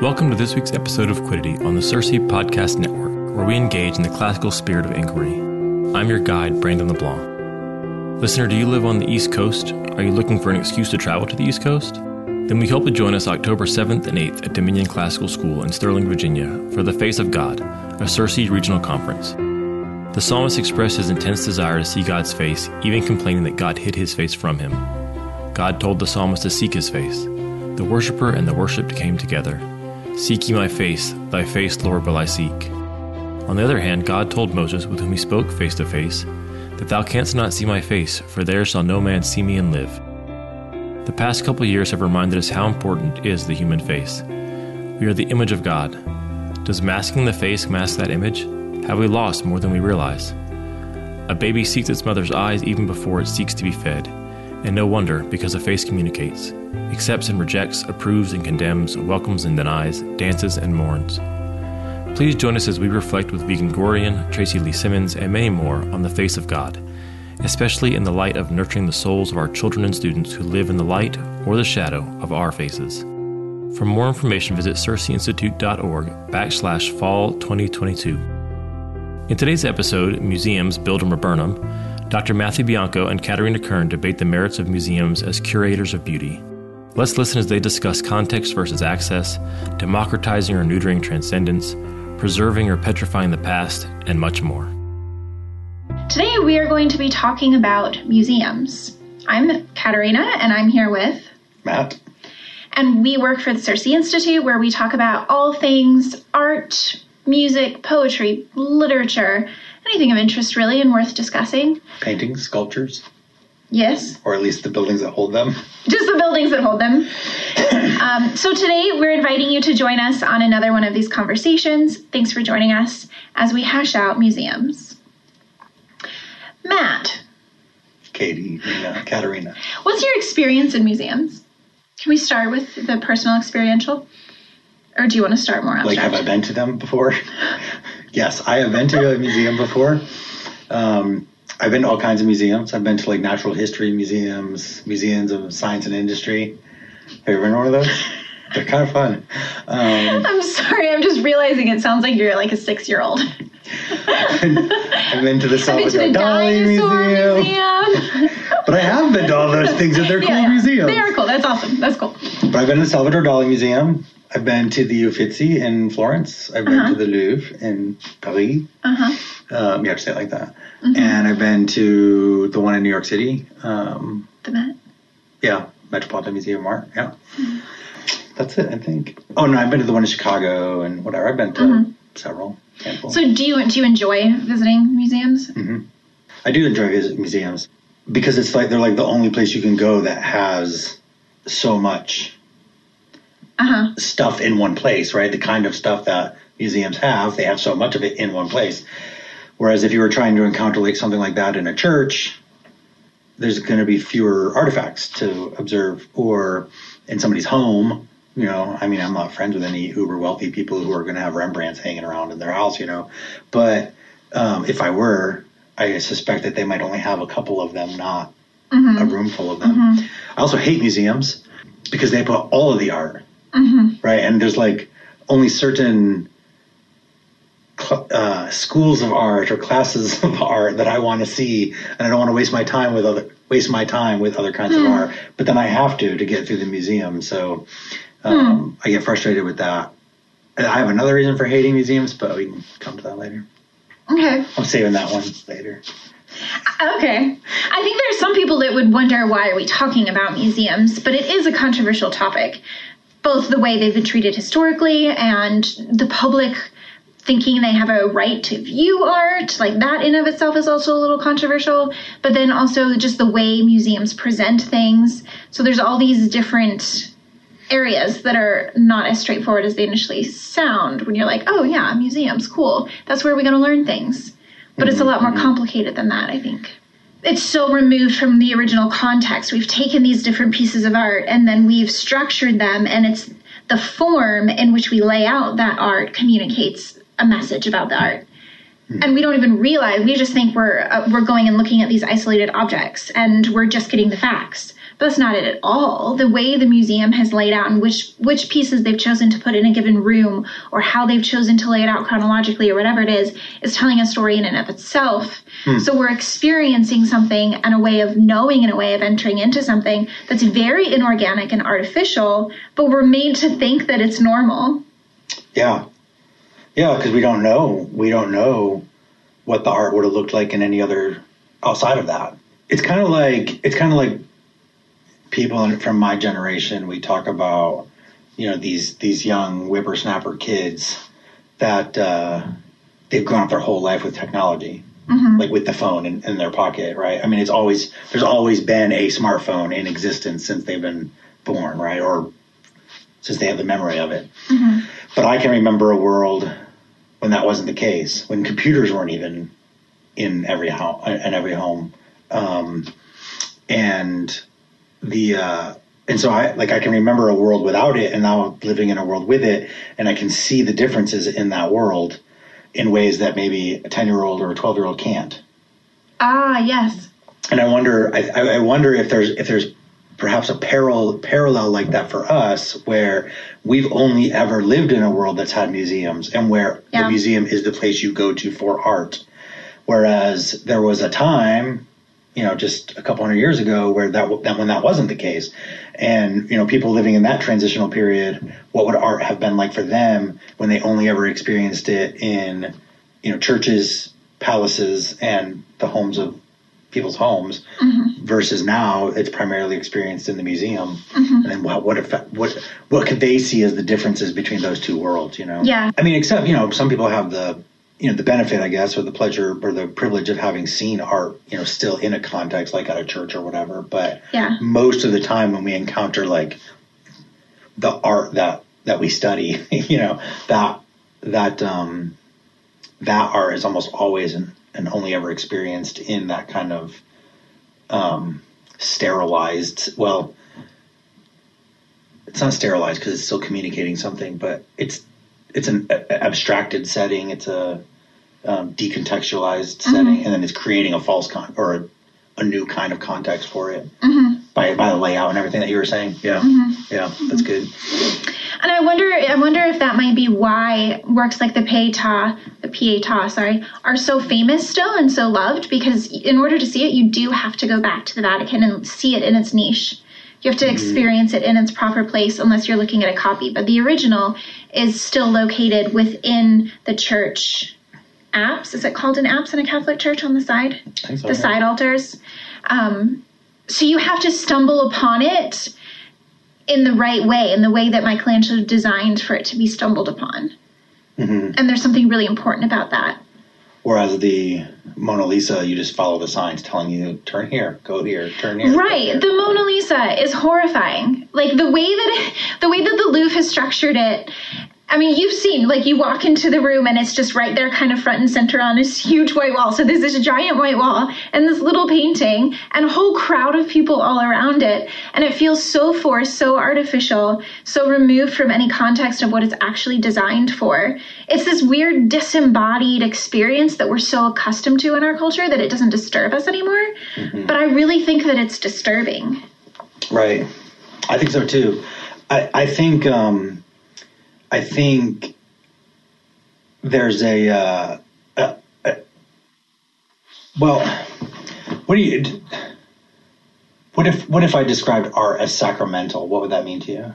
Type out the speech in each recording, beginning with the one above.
Welcome to this week's episode of Quiddity on the Circe Podcast Network, where we engage in the classical spirit of inquiry. I'm your guide, Brandon LeBlanc. Listener, do you live on the East Coast? Are you looking for an excuse to travel to the East Coast? Then we hope to join us October 7th and 8th at Dominion Classical School in Sterling, Virginia for the Face of God, a Circe regional conference. The psalmist expressed his intense desire to see God's face, even complaining that God hid his face from him. God told the psalmist to seek his face. The worshiper and the worshipped came together. Seek ye my face, thy face, Lord, will I seek. On the other hand, God told Moses, with whom he spoke face to face, that thou canst not see my face, for there shall no man see me and live. The past couple years have reminded us how important is the human face. We are the image of God. Does masking the face mask that image? Have we lost more than we realize? A baby seeks its mother's eyes even before it seeks to be fed, and no wonder, because a face communicates accepts and rejects, approves and condemns, welcomes and denies, dances and mourns. Please join us as we reflect with Vigen Guroian, Tracy Lee Simmons, and many more on the face of God, especially in the light of nurturing the souls of our children and students who live in the light or the shadow of our faces. For more information, visit circeinstitute.org backslash fall 2022. In today's episode, Museums Build and Burn 'em, Dr. Matthew Bianco and Katerina Kern debate the merits of museums as curators of beauty. Let's listen as they discuss context versus access, democratizing or neutering transcendence, preserving or petrifying the past, and much more. Today we are going to be talking about museums. I'm Katerina, and I'm here with Matt. And we work for the Circe Institute where we talk about all things art, music, poetry, literature, anything of interest really and worth discussing. Paintings, sculptures. Yes. Or at least the buildings that hold them. Just the buildings that hold them. um, so today we're inviting you to join us on another one of these conversations. Thanks for joining us as we hash out museums. Matt. Katie, Rena, Katerina. What's your experience in museums? Can we start with the personal experiential? Or do you want to start more abstract? Like, have I been to them before? yes, I have been to a museum before. Um, I've been to all kinds of museums. I've been to like natural history museums, museums of science and industry. Have you ever been to one of those? They're kind of fun. Um, I'm sorry, I'm just realizing it sounds like you're like a six year old. I've, been, to the Salvador Dali Museum. museum. but I have been to all those things, and they're yeah, cool yeah. museums. They are cool. That's awesome. That's cool. But I've been to the Salvador Dali Museum. I've been to the Uffizi in Florence. I've been uh-huh. to the Louvre in Paris. Uh-huh. Um, you have to say it like that. Mm-hmm. And I've been to the one in New York City. Um, the Met. Yeah, Metropolitan Museum of Art. Yeah. Mm-hmm. That's it, I think. Oh no, I've been to the one in Chicago and whatever. I've been to mm-hmm. several. Handful. So do you do you enjoy visiting museums? Mm-hmm. I do enjoy visiting museums because it's like they're like the only place you can go that has so much uh-huh. stuff in one place, right? The kind of stuff that museums have, they have so much of it in one place. Whereas if you were trying to encounter like something like that in a church, there's going to be fewer artifacts to observe, or in somebody's home. You know, I mean, I'm not friends with any uber wealthy people who are going to have Rembrandts hanging around in their house, you know. But um, if I were, I suspect that they might only have a couple of them, not mm-hmm. a room full of them. Mm-hmm. I also hate museums because they put all of the art, mm-hmm. right? And there's like only certain uh, schools of art or classes of art that I want to see, and I don't want to waste my time with other waste my time with other kinds mm. of hmm. art. But then I have to to get through the museum, so um, mm. I get frustrated with that. And I have another reason for hating museums, but we can come to that later. Okay. I'm saving that one later. Okay. I think there's some people that would wonder why are we talking about museums, but it is a controversial topic. Both the way they've been treated historically and the public thinking they have a right to view art. Like that in of itself is also a little controversial but then also just the way museums present things. So there's all these different areas that are not as straightforward as they initially sound when you're like oh yeah museums cool. That's where we're going to learn things. But it's a lot more mm-hmm. complicated than that i think it's so removed from the original context we've taken these different pieces of art and then we've structured them and it's the form in which we lay out that art communicates a message about the art. Mm-hmm. And we don't even realize, we just think we're, uh, we're going and looking at these isolated objects and we're just getting the facts. That's not it at all. The way the museum has laid out and which which pieces they've chosen to put in a given room or how they've chosen to lay it out chronologically or whatever it is is telling a story in and of itself. Hmm. So we're experiencing something and a way of knowing and a way of entering into something that's very inorganic and artificial, but we're made to think that it's normal. Yeah. Yeah, because we don't know. We don't know what the art would have looked like in any other outside of that. It's kind of like it's kind of like people from my generation. We talk about you know these these young whippersnapper kids that uh, they've grown up their whole life with technology, mm-hmm. like with the phone in, in their pocket, right? I mean, it's always there's always been a smartphone in existence since they've been born, right? Or since they have the memory of it. Mm-hmm. But I can remember a world when that wasn't the case, when computers weren't even in every house in every home, um, and the uh, and so I like I can remember a world without it, and now I'm living in a world with it, and I can see the differences in that world in ways that maybe a ten year old or a twelve year old can't. Ah, yes. And I wonder, I, I wonder if there's if there's perhaps a parallel parallel like that for us where we've only ever lived in a world that's had museums and where yeah. the museum is the place you go to for art whereas there was a time you know just a couple hundred years ago where that, that when that wasn't the case and you know people living in that transitional period what would art have been like for them when they only ever experienced it in you know churches palaces and the homes of people's homes mm-hmm. versus now it's primarily experienced in the museum mm-hmm. and then what what effect, what what could they see as the differences between those two worlds you know yeah i mean except you know some people have the you know the benefit i guess or the pleasure or the privilege of having seen art you know still in a context like at a church or whatever but yeah most of the time when we encounter like the art that that we study you know that that um that art is almost always an and only ever experienced in that kind of um, sterilized. Well, it's not sterilized because it's still communicating something, but it's it's an abstracted setting. It's a um, decontextualized mm-hmm. setting, and then it's creating a false con or a, a new kind of context for it mm-hmm. by by the layout and everything that you were saying. Yeah, mm-hmm. yeah, that's good. And I wonder, I wonder if that might be why works like the Pietà, the Pietà, sorry, are so famous still and so loved. Because in order to see it, you do have to go back to the Vatican and see it in its niche. You have to mm-hmm. experience it in its proper place, unless you're looking at a copy. But the original is still located within the church apse. Is it called an apse in a Catholic church on the side? So, the side altars. Um, so you have to stumble upon it in the right way, in the way that Michelangelo designed for it to be stumbled upon. Mm-hmm. And there's something really important about that. Whereas the Mona Lisa, you just follow the signs telling you turn here, go here, turn here. Right. Here. The Mona Lisa is horrifying. Like the way that it, the way that the Louvre has structured it I mean, you've seen, like, you walk into the room and it's just right there, kind of front and center on this huge white wall. So there's this giant white wall and this little painting and a whole crowd of people all around it. And it feels so forced, so artificial, so removed from any context of what it's actually designed for. It's this weird disembodied experience that we're so accustomed to in our culture that it doesn't disturb us anymore. Mm-hmm. But I really think that it's disturbing. Right. I think so too. I, I think, um, I think there's a, uh, a, a well, what do you what if what if I described art as sacramental? What would that mean to you?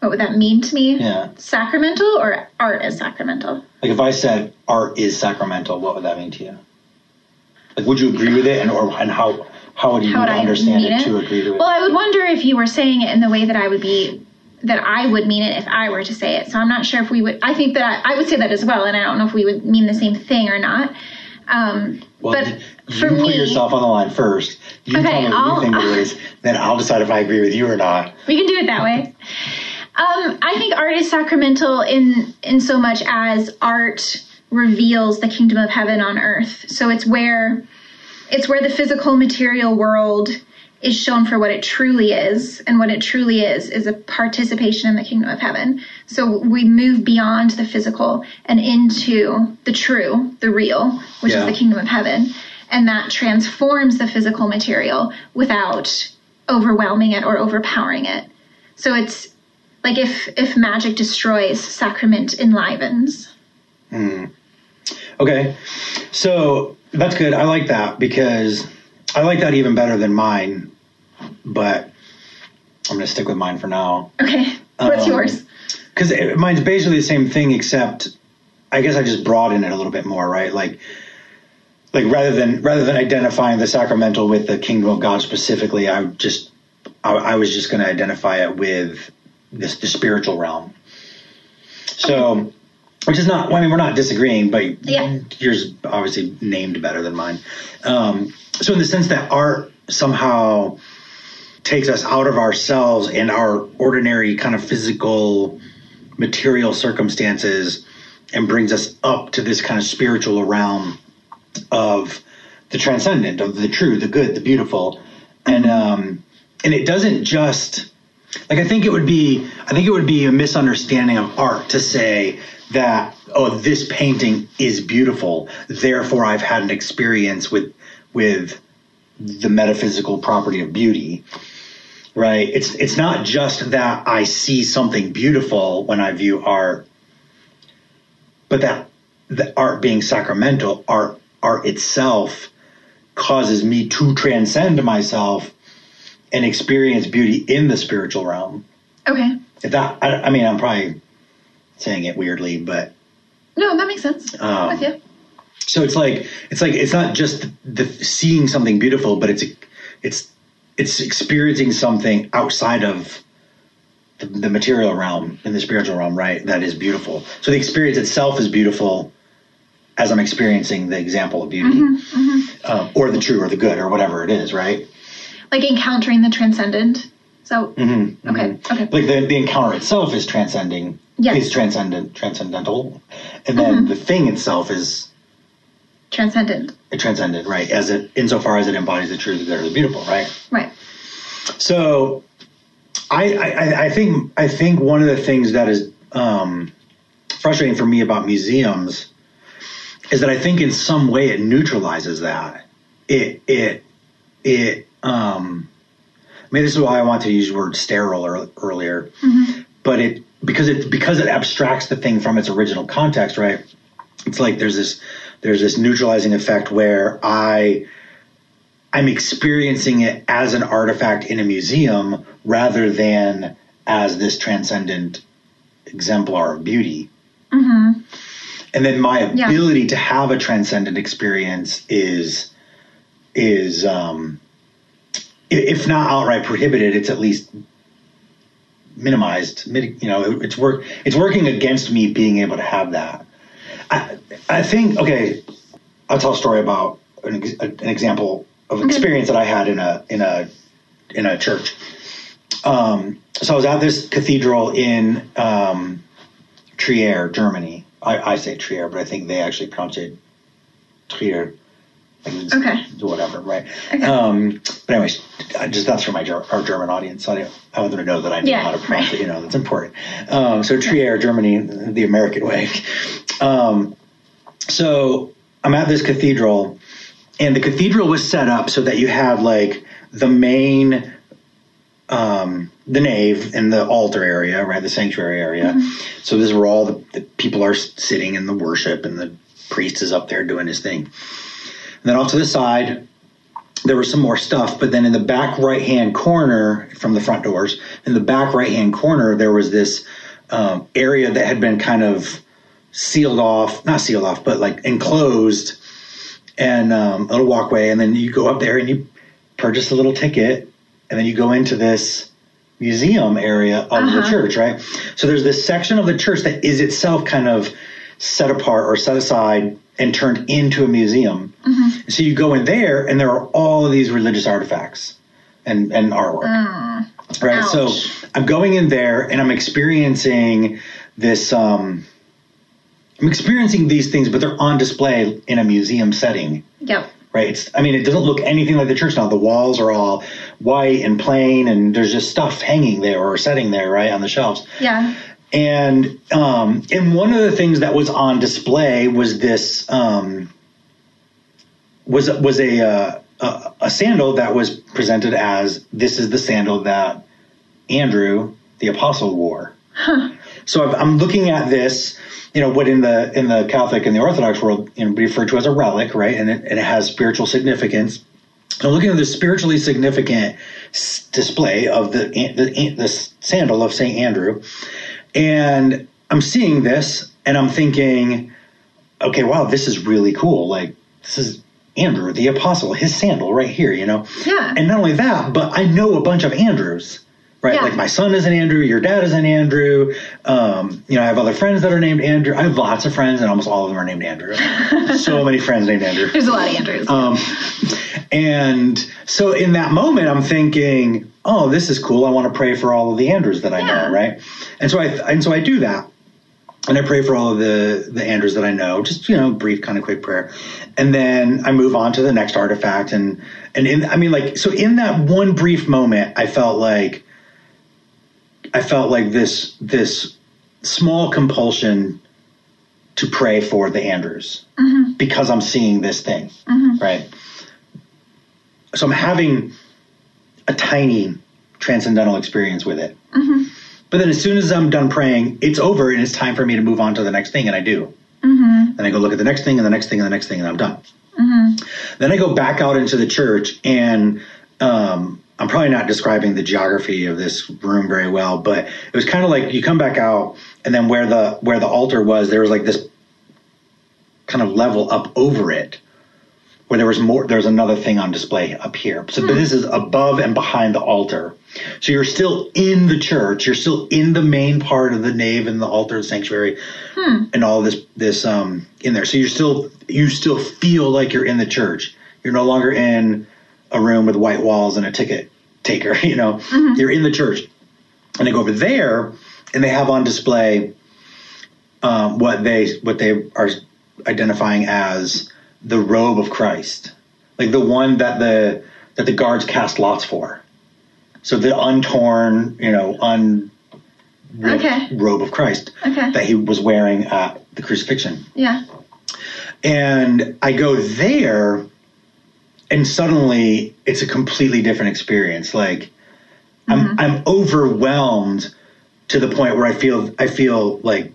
What would that mean to me? Yeah. Sacramental or art as sacramental? Like if I said art is sacramental, what would that mean to you? Like would you agree with it and or and how how would you how would understand it, it to agree with it? Well, I would wonder if you were saying it in the way that I would be that I would mean it if I were to say it. So I'm not sure if we would. I think that I, I would say that as well, and I don't know if we would mean the same thing or not. Um, well, but you for put me, yourself on the line first. You okay, tell me what I'll, you think it is, then I'll decide if I agree with you or not. We can do it that way. Um, I think art is sacramental in in so much as art reveals the kingdom of heaven on earth. So it's where it's where the physical material world is shown for what it truly is. And what it truly is is a participation in the kingdom of heaven. So we move beyond the physical and into the true, the real, which yeah. is the kingdom of heaven. And that transforms the physical material without overwhelming it or overpowering it. So it's like if if magic destroys, sacrament enlivens. Hmm. Okay, so that's good. I like that because I like that even better than mine. But I'm going to stick with mine for now. Okay, what's um, yours? Because mine's basically the same thing, except I guess I just broaden it a little bit more, right? Like like rather than rather than identifying the sacramental with the kingdom of God specifically, I just I, I was just going to identify it with this the spiritual realm. So, which is not. I mean, we're not disagreeing, but yeah. yours obviously named better than mine. Um, so, in the sense that art somehow takes us out of ourselves and our ordinary kind of physical material circumstances and brings us up to this kind of spiritual realm of the transcendent, of the true, the good, the beautiful, and um, and it doesn't just like I think it would be I think it would be a misunderstanding of art to say that oh this painting is beautiful, therefore I've had an experience with with the metaphysical property of beauty right? It's it's not just that i see something beautiful when i view art but that the art being sacramental art art itself causes me to transcend myself and experience beauty in the spiritual realm. Okay. If that, I, I mean, I'm probably saying it weirdly, but no, that makes sense. Um, with you. So it's like it's like it's not just the seeing something beautiful, but it's it's it's experiencing something outside of the, the material realm in the spiritual realm, right? That is beautiful. So the experience itself is beautiful, as I'm experiencing the example of beauty, mm-hmm, mm-hmm. Um, or the true, or the good, or whatever it is, right? Like encountering the transcendent. So mm-hmm, okay, mm-hmm. okay. Like the the encounter itself is transcending. Yes. Is transcendent, transcendental, and then mm-hmm. the thing itself is transcendent. It transcendent, right? As it insofar as it embodies the truth, the beautiful, right? Right. So, I, I I think I think one of the things that is um, frustrating for me about museums is that I think in some way it neutralizes that. It it it um I mean this is why I want to use the word sterile earlier. Mm-hmm. But it because it because it abstracts the thing from its original context, right? It's like there's this there's this neutralizing effect where I I'm experiencing it as an artifact in a museum rather than as this transcendent exemplar of beauty. Mm-hmm and then my ability yeah. to have a transcendent experience is is um, if not outright prohibited, it's at least minimized. You know, it's work it's working against me being able to have that. I I think okay, I'll tell a story about an, an example of experience that I had in a in a in a church. Um, so I was at this cathedral in um, Trier, Germany, I, I say Trier, but I think they actually pronounce it Trier. Okay. do Whatever, right? Okay. Um, but anyways, just that's for my our German audience. I, I want them to know that I know yeah, how to pronounce right. it. You know, that's important. Um, so Trier, Germany, the American way. Um, so I'm at this cathedral, and the cathedral was set up so that you had like the main um, the nave and the altar area, right, the sanctuary area. Mm-hmm. So this is where all the, the, people are sitting in the worship, and the priest is up there doing his thing. And then off to the side, there was some more stuff, but then in the back right hand corner from the front doors, in the back right hand corner, there was this um, area that had been kind of sealed off, not sealed off, but like enclosed, and um, a little walkway. And then you go up there and you purchase a little ticket and then you go into this museum area of uh-huh. the church, right? So there's this section of the church that is itself kind of set apart or set aside and turned into a museum. Mm-hmm. So you go in there, and there are all of these religious artifacts and and artwork, mm. right? Ouch. So I'm going in there, and I'm experiencing this. Um, I'm experiencing these things, but they're on display in a museum setting. Yep right? It's, I mean, it doesn't look anything like the church now. The walls are all white and plain, and there's just stuff hanging there or setting there, right, on the shelves. Yeah. And um, and one of the things that was on display was this um, was was a, uh, a, a sandal that was presented as this is the sandal that Andrew the apostle wore. Huh. So I'm looking at this, you know, what in the in the Catholic and the Orthodox world, you know, referred to as a relic, right? And it, and it has spiritual significance. So looking at the spiritually significant display of the, the the sandal of Saint Andrew, and I'm seeing this, and I'm thinking, okay, wow, this is really cool. Like this is Andrew the apostle, his sandal right here, you know. Yeah. And not only that, but I know a bunch of Andrews right? Yeah. Like my son is an Andrew, your dad is an Andrew. Um, you know, I have other friends that are named Andrew. I have lots of friends, and almost all of them are named Andrew. so many friends named Andrew. There's a lot of Andrews. Um, and so in that moment, I'm thinking, oh, this is cool. I want to pray for all of the Andrews that I yeah. know, right? And so I and so I do that. And I pray for all of the the Andrews that I know, just you know, brief, kind of quick prayer, and then I move on to the next artifact, and and in, I mean, like, so in that one brief moment, I felt like I felt like this this small compulsion to pray for the Andrews mm-hmm. because I'm seeing this thing, mm-hmm. right? So I'm having a tiny transcendental experience with it. Mm-hmm. But then as soon as I'm done praying, it's over and it's time for me to move on to the next thing, and I do. Mm-hmm. Then I go look at the next thing and the next thing and the next thing, and I'm done. Mm-hmm. Then I go back out into the church and um, I'm probably not describing the geography of this room very well, but it was kind of like you come back out and then where the where the altar was, there was like this kind of level up over it where there was more there's another thing on display up here. So hmm. this is above and behind the altar. So you're still in the church, you're still in the main part of the nave and the altar, the sanctuary, hmm. and all this this um in there. So you're still you still feel like you're in the church. You're no longer in a room with white walls and a ticket taker. You know, mm-hmm. you're in the church, and they go over there and they have on display um, what they what they are identifying as the robe of Christ, like the one that the that the guards cast lots for. So the untorn, you know, un okay. robe of Christ okay. that he was wearing at the crucifixion. Yeah. And I go there and suddenly it's a completely different experience. Like mm-hmm. I'm I'm overwhelmed to the point where I feel I feel like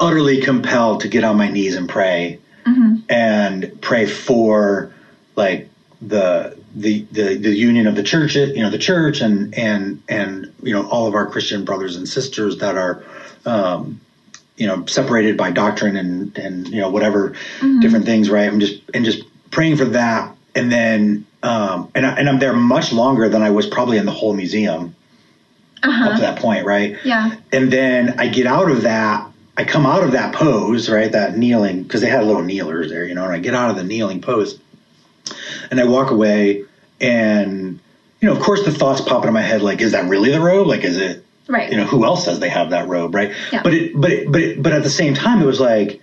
utterly compelled to get on my knees and pray mm-hmm. and pray for like the the, the the union of the church you know the church and and and you know all of our christian brothers and sisters that are um, you know separated by doctrine and and you know whatever mm-hmm. different things right i'm just and just praying for that, and then um, and I, and I'm there much longer than I was probably in the whole museum uh-huh. up to that point, right? Yeah. And then I get out of that. I come out of that pose, right? That kneeling because they had little kneelers there, you know. And I get out of the kneeling pose, and I walk away, and you know, of course, the thoughts pop into my head like, is that really the robe? Like, is it? Right. You know, who else says they have that robe, right? Yeah. But it, but it, but it, but at the same time, it was like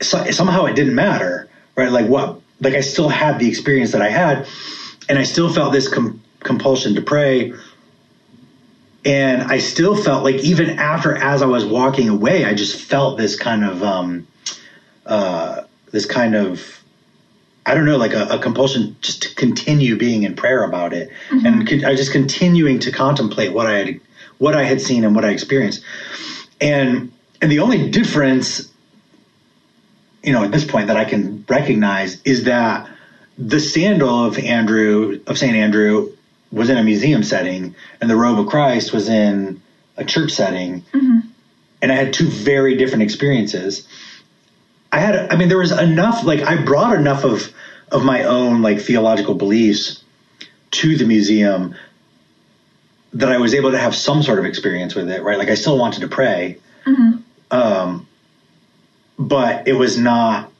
so, somehow it didn't matter right? Like what? Like I still had the experience that I had, and I still felt this com- compulsion to pray. And I still felt like even after, as I was walking away, I just felt this kind of, um, uh, this kind of, I don't know, like a, a, compulsion just to continue being in prayer about it, mm-hmm. and con- I just continuing to contemplate what I had, what I had seen and what I experienced, and and the only difference you know, at this point that I can recognize is that the sandal of Andrew, of St. Andrew, was in a museum setting and the robe of Christ was in a church setting. Mm-hmm. And I had two very different experiences. I had, I mean, there was enough, like, I brought enough of, of my own, like, theological beliefs to the museum that I was able to have some sort of experience with it, right? Like, I still wanted to pray. Mm-hmm. Um, but it was not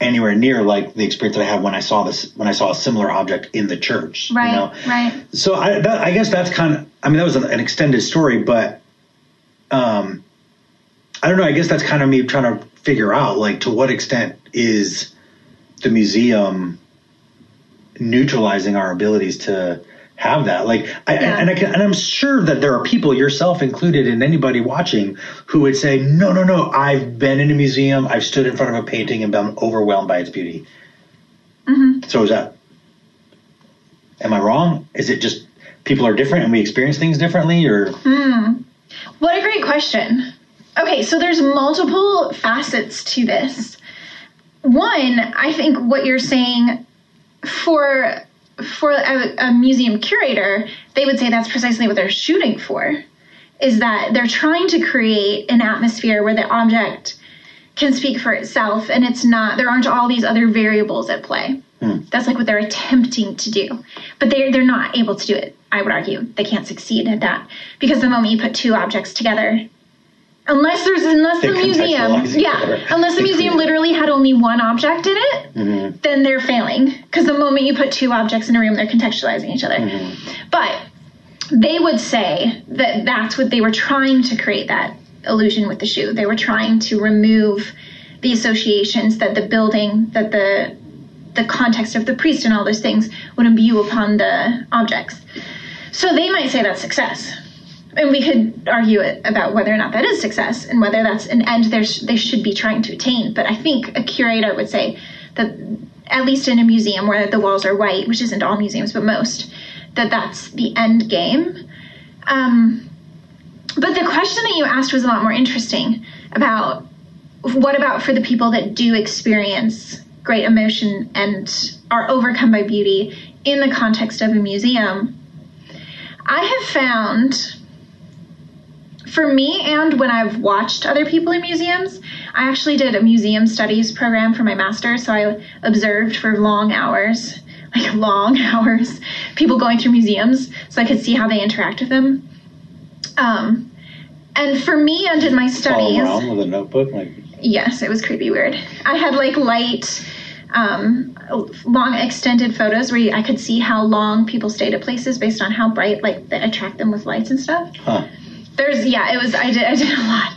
anywhere near like the experience that I had when I saw this when I saw a similar object in the church. Right. You know? Right. So I, that, I guess that's kind of I mean that was an extended story, but um, I don't know. I guess that's kind of me trying to figure out like to what extent is the museum neutralizing our abilities to have that. Like, I, yeah. and I can, and I'm sure that there are people, yourself included, and anybody watching, who would say, "No, no, no! I've been in a museum. I've stood in front of a painting and been overwhelmed by its beauty." Mm-hmm. So is that Am I wrong? Is it just people are different and we experience things differently, or? Hmm. What a great question. Okay, so there's multiple facets to this. One, I think what you're saying for for a, a, museum curator, they would say that's precisely what they're shooting for. Is that they're trying to create an atmosphere where the object can speak for itself and it's not there aren't all these other variables at play. Hmm. That's like what they're attempting to do. But they're they're not able to do it, I would argue. They can't succeed at that. Because the moment you put two objects together, unless there's unless the museum yeah unless the museum literally had only one object in it mm-hmm. then they're failing because the moment you put two objects in a room they're contextualizing each other. Mm-hmm. but they would say that that's what they were trying to create that illusion with the shoe. They were trying to remove the associations that the building that the the context of the priest and all those things would imbue upon the objects. So they might say that's success and we could argue about whether or not that is success and whether that's an end they should be trying to attain. But I think a curator would say that at least in a museum where the walls are white, which isn't all museums but most, that that's the end game. Um, but the question that you asked was a lot more interesting about what about for the people that do experience great emotion and are overcome by beauty in the context of a museum. I have found for me and when I've watched other people in museums, I actually did a museum studies program for my master, so I observed for long hours, like long hours, people going through museums so I could see how they interact with them. Um, and for me and in my studies, around with a notebook, like yes, it was creepy weird. I had like light, um, long extended photos where I could see how long people stayed at places based on how bright, like, they attract them with lights and stuff. Huh there's yeah it was i did i did a lot.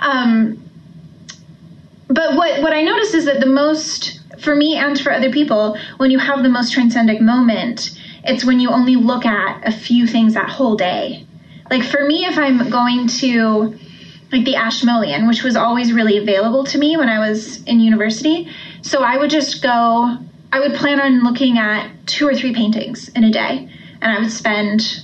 Um, but what what i noticed is that the most for me and for other people when you have the most transcendent moment it's when you only look at a few things that whole day. Like for me if i'm going to like the ashmolean which was always really available to me when i was in university so i would just go i would plan on looking at two or three paintings in a day and i would spend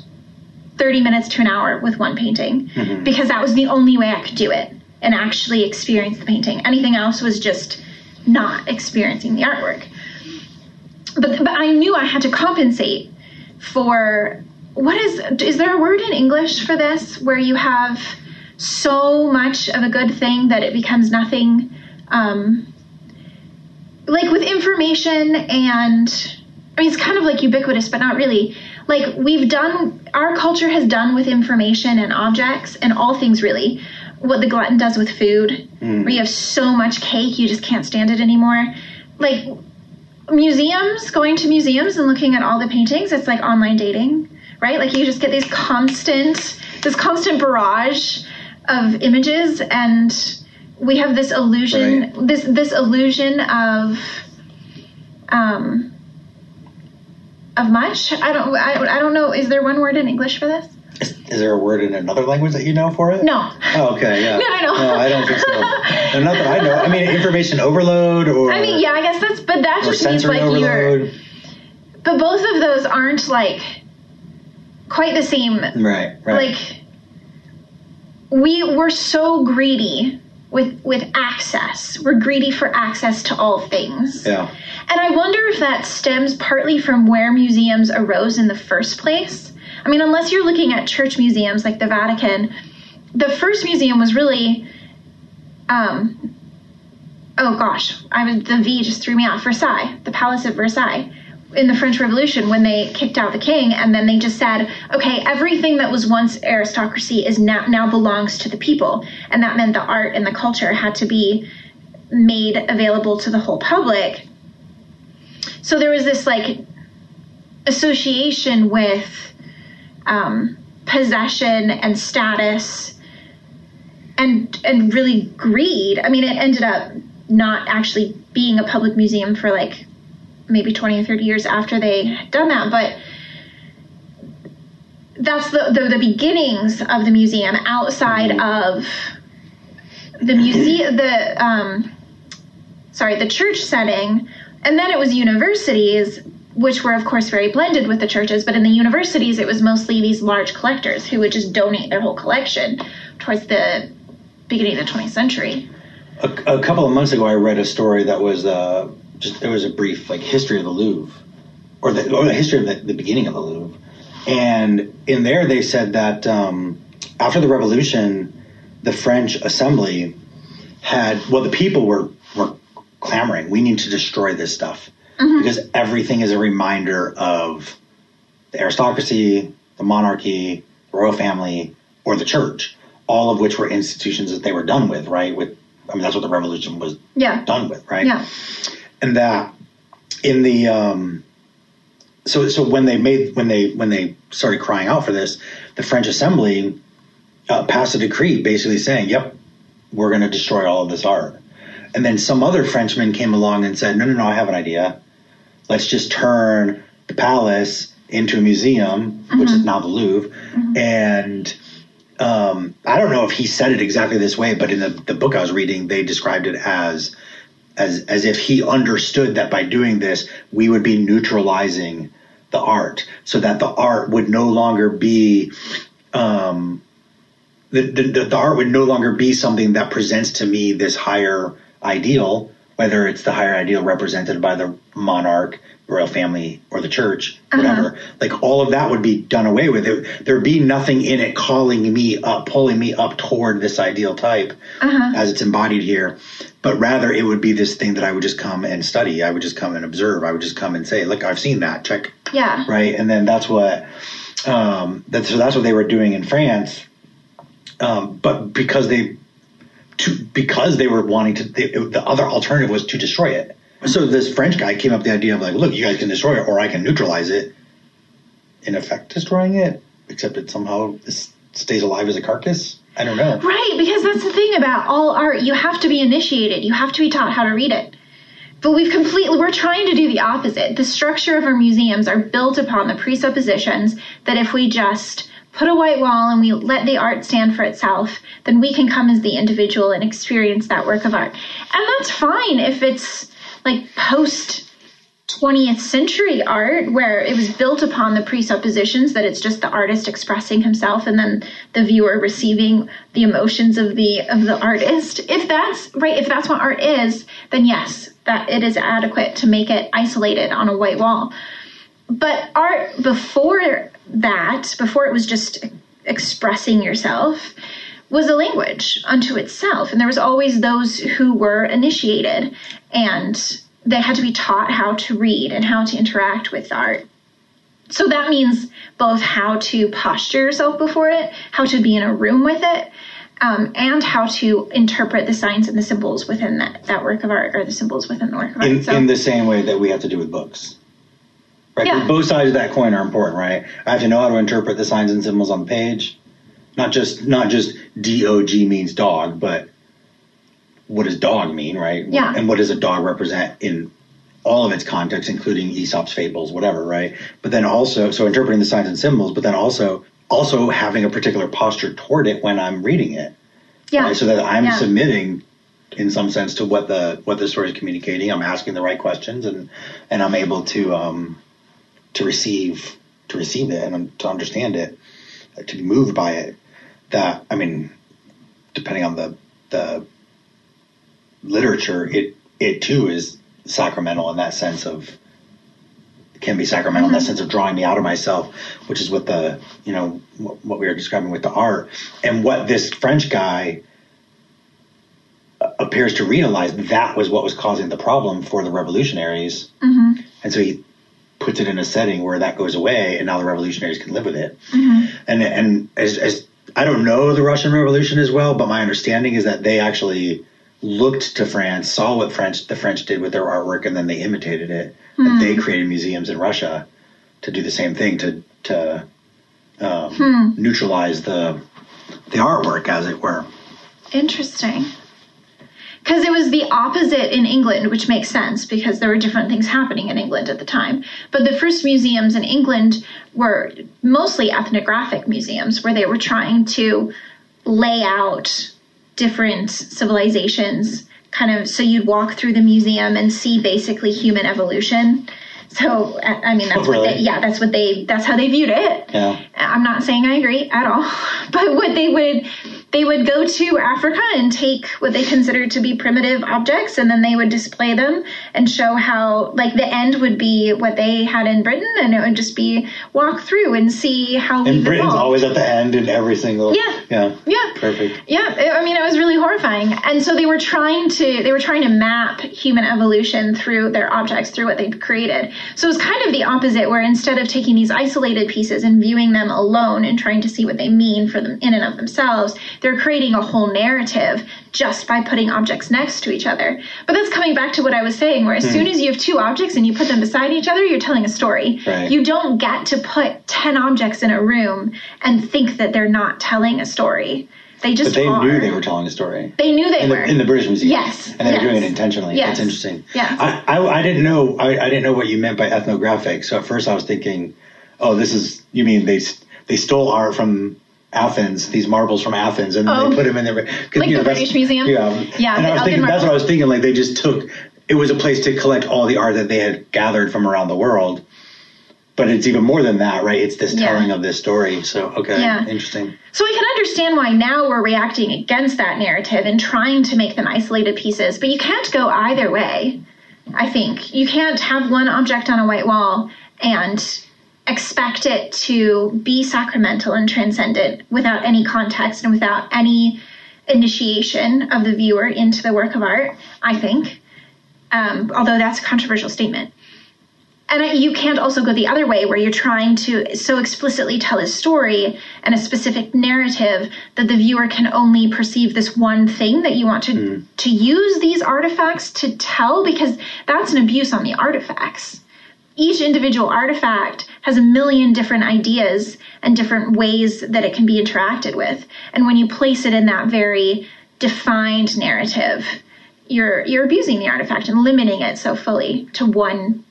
30 minutes to an hour with one painting mm-hmm. because that was the only way I could do it and actually experience the painting. Anything else was just not experiencing the artwork. But, but I knew I had to compensate for what is is there a word in English for this where you have so much of a good thing that it becomes nothing um, like with information and I mean it's kind of like ubiquitous but not really like we've done our culture has done with information and objects and all things really what the glutton does with food mm. where you have so much cake you just can't stand it anymore like museums going to museums and looking at all the paintings it's like online dating right like you just get these constant this constant barrage of images and we have this illusion right. this this illusion of um of much. I don't. I, I don't know. Is there one word in English for this? Is, is, there a word in another language that you know for it? No. Oh, okay. Yeah. no, no, no. No, I don't think so. no, not that I know. I mean, information overload, or I mean, yeah, I guess that's. But that just means like overload. you're. But both of those aren't like quite the same. Right. Right. Like we were so greedy with with access. We're greedy for access to all things. Yeah. And I wonder if that stems partly from where museums arose in the first place. I mean, unless you're looking at church museums like the Vatican, the first museum was really, um, oh gosh, I was the V just threw me off. Versailles, the Palace of Versailles, in the French Revolution when they kicked out the king, and then they just said, okay, everything that was once aristocracy is now now belongs to the people, and that meant the art and the culture had to be made available to the whole public so there was this like association with um, possession and status and and really greed. I mean, it ended up not actually being a public museum for like maybe 20 or 30 years after they had done that, but that's the, the, the beginnings of the museum outside mm-hmm. of the museum the um sorry the church setting and then it was universities which were of course very blended with the churches, but in the universities it was mostly these large collectors who would just donate their whole collection towards the beginning of the 20th century. A, a couple of months ago, I read a story that was uh, just it was a brief like history of the Louvre, or the, or the history of the, the beginning of the Louvre, and in there they said that um, after the Revolution, the French Assembly had well the people were were clamoring we need to destroy this stuff mm-hmm. because everything is a reminder of the aristocracy, the monarchy, the royal family, or the church, all of which were institutions that they were done with, right? With I mean that's what the revolution was yeah. done with, right? Yeah. And that in the um so so when they made when they when they started crying out for this, the French Assembly uh, passed a decree basically saying, "Yep, we're going to destroy all of this art." And then some other Frenchman came along and said, "No, no, no, I have an idea. Let's just turn the palace into a museum, mm-hmm. which is mm-hmm. now the Louvre." Mm-hmm. And um, I don't know if he said it exactly this way, but in the, the book I was reading, they described it as as as if he understood that by doing this, we would be neutralizing the art, so that the art would no longer be um, the, the, the art would no longer be something that presents to me this higher ideal, whether it's the higher ideal represented by the monarch, royal family, or the church, uh-huh. whatever. Uh-huh. Like all of that would be done away with. It, there'd be nothing in it calling me up, pulling me up toward this ideal type uh-huh. as it's embodied here. But rather, it would be this thing that I would just come and study. I would just come and observe. I would just come and say, "Look, I've seen that. Check." Yeah. Right, and then that's what. Um, that's so that's what they were doing in France. Um, but because they to because they were wanting to. They, the other alternative was to destroy it. So this French guy came up with the idea of like, look, you guys can destroy it, or I can neutralize it. In effect, destroying it, except it somehow stays alive as a carcass. I don't know. Right, because that's the thing about all art. You have to be initiated. You have to be taught how to read it. But we've completely, we're trying to do the opposite. The structure of our museums are built upon the presuppositions that if we just put a white wall and we let the art stand for itself, then we can come as the individual and experience that work of art. And that's fine if it's like post 20th century art where it was built upon the presuppositions that it's just the artist expressing himself and then the viewer receiving the emotions of the of the artist. If that's right if that's what art is then yes that it is adequate to make it isolated on a white wall. But art before that, before it was just expressing yourself, was a language unto itself. And there was always those who were initiated and they had to be taught how to read and how to interact with art. So that means both how to posture yourself before it, how to be in a room with it, um, and how to interpret the signs and the symbols within that, that work of art or the symbols within the work of art. In, so, in the same way that we have to do with books. Right? Yeah. Both sides of that coin are important, right? I have to know how to interpret the signs and symbols on the page. Not just not just D O G means dog, but what does dog mean, right? Yeah. And what does a dog represent in all of its context, including Aesop's fables, whatever, right? But then also, so interpreting the signs and symbols, but then also also having a particular posture toward it when I'm reading it. Yeah. Right? So that I'm yeah. submitting in some sense to what the what the story is communicating. I'm asking the right questions and and I'm able to um to receive to receive it and to understand it, to be moved by it. That I mean, depending on the the literature, it it too is sacramental in that sense of can be sacramental mm-hmm. in that mm-hmm. sense of drawing me out of myself, which is what the you know what, what we are describing with the art and what this French guy appears to realize that was what was causing the problem for the revolutionaries, mm-hmm. and so he puts it in a setting where that goes away, and now the revolutionaries can live with it. Mm-hmm. And and as, as I don't know the Russian Revolution as well, but my understanding is that they actually looked to France, saw what French the French did with their artwork, and then they imitated it. Mm-hmm. And they created museums in Russia to do the same thing to to um, hmm. neutralize the the artwork, as it were. Interesting because it was the opposite in England, which makes sense because there were different things happening in England at the time. But the first museums in England were mostly ethnographic museums where they were trying to lay out different civilizations kind of so you'd walk through the museum and see basically human evolution So I mean, that's Oh, really? what they, yeah, that's what they, that's how they viewed it. Yeah. I'm not saying I agree at all, but what they would, they would go to Africa and take what they considered to be primitive objects, and then they would display them and show how, like, the end would be what they had in Britain, and it would just be walk through and see how And Britain's evolved. always at the end in every single. Yeah. Yeah. yeah, Perfect. yeah, it- I mean, it was really horrifying. And so they were trying to they were trying to map human evolution through their objects, through what they'd created. So it's kind of the opposite, where instead of taking these isolated pieces and viewing them alone and trying to see what they mean for them in and of themselves, they're creating a whole narrative just by putting objects next to each other. But that's coming back to what I was saying, where as hmm. soon as you have two objects and you put them beside each other, you're telling a story. Right. You don't get to put ten objects in a room and think that they're not telling a story. They just But they are. knew they were telling a story. They knew they in were. the, in the British Museum. Yes, And they were doing it intentionally. yes, That's interesting. Yeah, I, I, I didn't know I, I didn't know what you meant by ethnographic. So at first I was thinking, oh, this is you mean they they stole art from Athens, these marbles from Athens, and Oh. they put them in there. Like you know, the British Museum? Yeah, Yeah, And the I was Elgin thinking that's what I was thinking. Like they just took it was a place to collect all the art that they had gathered from around the world. But it's even more than that, right? It's this Yeah. telling of this story. So okay, Yeah. interesting. So I can understand why now we're reacting against that narrative and trying to make them isolated pieces, but you can't go either way. I think you can't have one object on a white wall and expect it to be sacramental and transcendent without any context and without any initiation of the viewer into the work of art. I think, um, although that's a controversial statement. And you can't also go the other way where you're trying to so explicitly tell a story and a specific narrative that the viewer can only perceive this one thing that you want to hmm. to use these artifacts to tell because that's an abuse on the artifacts. Each individual artifact has a million different ideas and different ways that it can be interacted with. And when you place it in that very defined narrative, you're you're abusing the artifact and limiting it so fully to one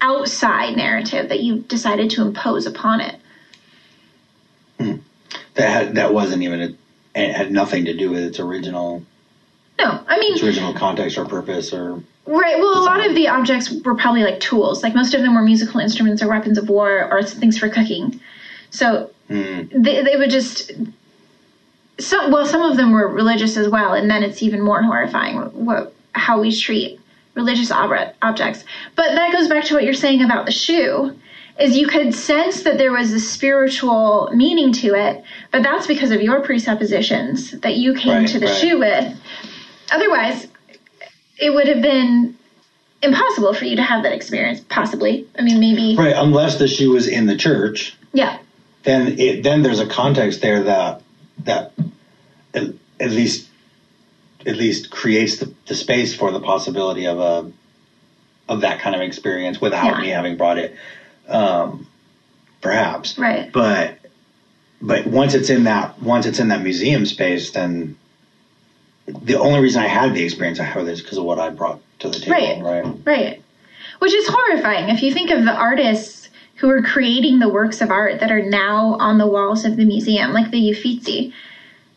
outside narrative that you decided to impose upon it. Hmm. That had, that wasn't even a, it had nothing to do with its original No, I mean, its original context or purpose or right. Well, a lot of the objects were probably like tools. Like most of them were musical instruments or weapons of war or things for cooking. So hmm. they, they would just. So, well, some of them were religious as well, and then it's even more horrifying what how we treat religious ob- objects. But that goes back to what you're saying about the shoe. Is you could sense that there was a spiritual meaning to it, but that's because of your presuppositions that you came Right, to the right. shoe with. Otherwise, it would have been impossible for you to have that experience. Possibly, I mean, maybe, right unless the shoe was in the church yeah, then it then there's a context there that that at, at least at least creates the, the space for the possibility of a of that kind of experience without Yeah. me having brought it um perhaps right. but but once it's in that once it's in that museum space then the only reason I had the experience I had it is because of what I brought to the table Right. right Right. Which is horrifying if you think of the artists who are creating the works of art that are now on the walls of the museum, like the Uffizi.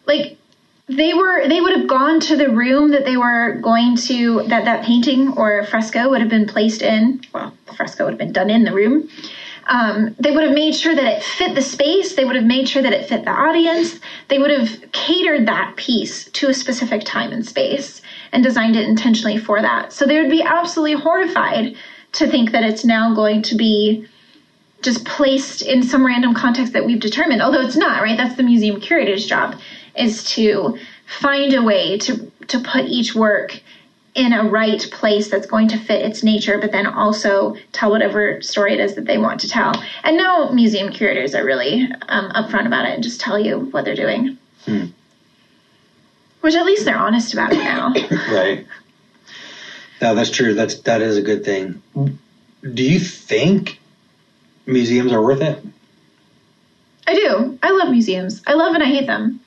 Like they were they would have gone to the room that they were going to that that painting or fresco would have been placed in. Well, the fresco would have been done in the room. Um, they would have made sure that it fit the space. They would have made sure that it fit the audience. They would have catered that piece to a specific time and space and designed it intentionally for that. So they would be absolutely horrified to think that it's now going to be just placed in some random context that we've determined. Although it's not, right? That's the museum curator's job is to find a way to to put each work in a right place that's going to fit its nature, but then also tell whatever story it is that they want to tell. And now museum curators are really um, upfront about it and just tell you what they're doing. Which at least they're honest about it now. right no that's true that's that is a good thing do you think museums are worth it I do. I love museums. I love and I hate them.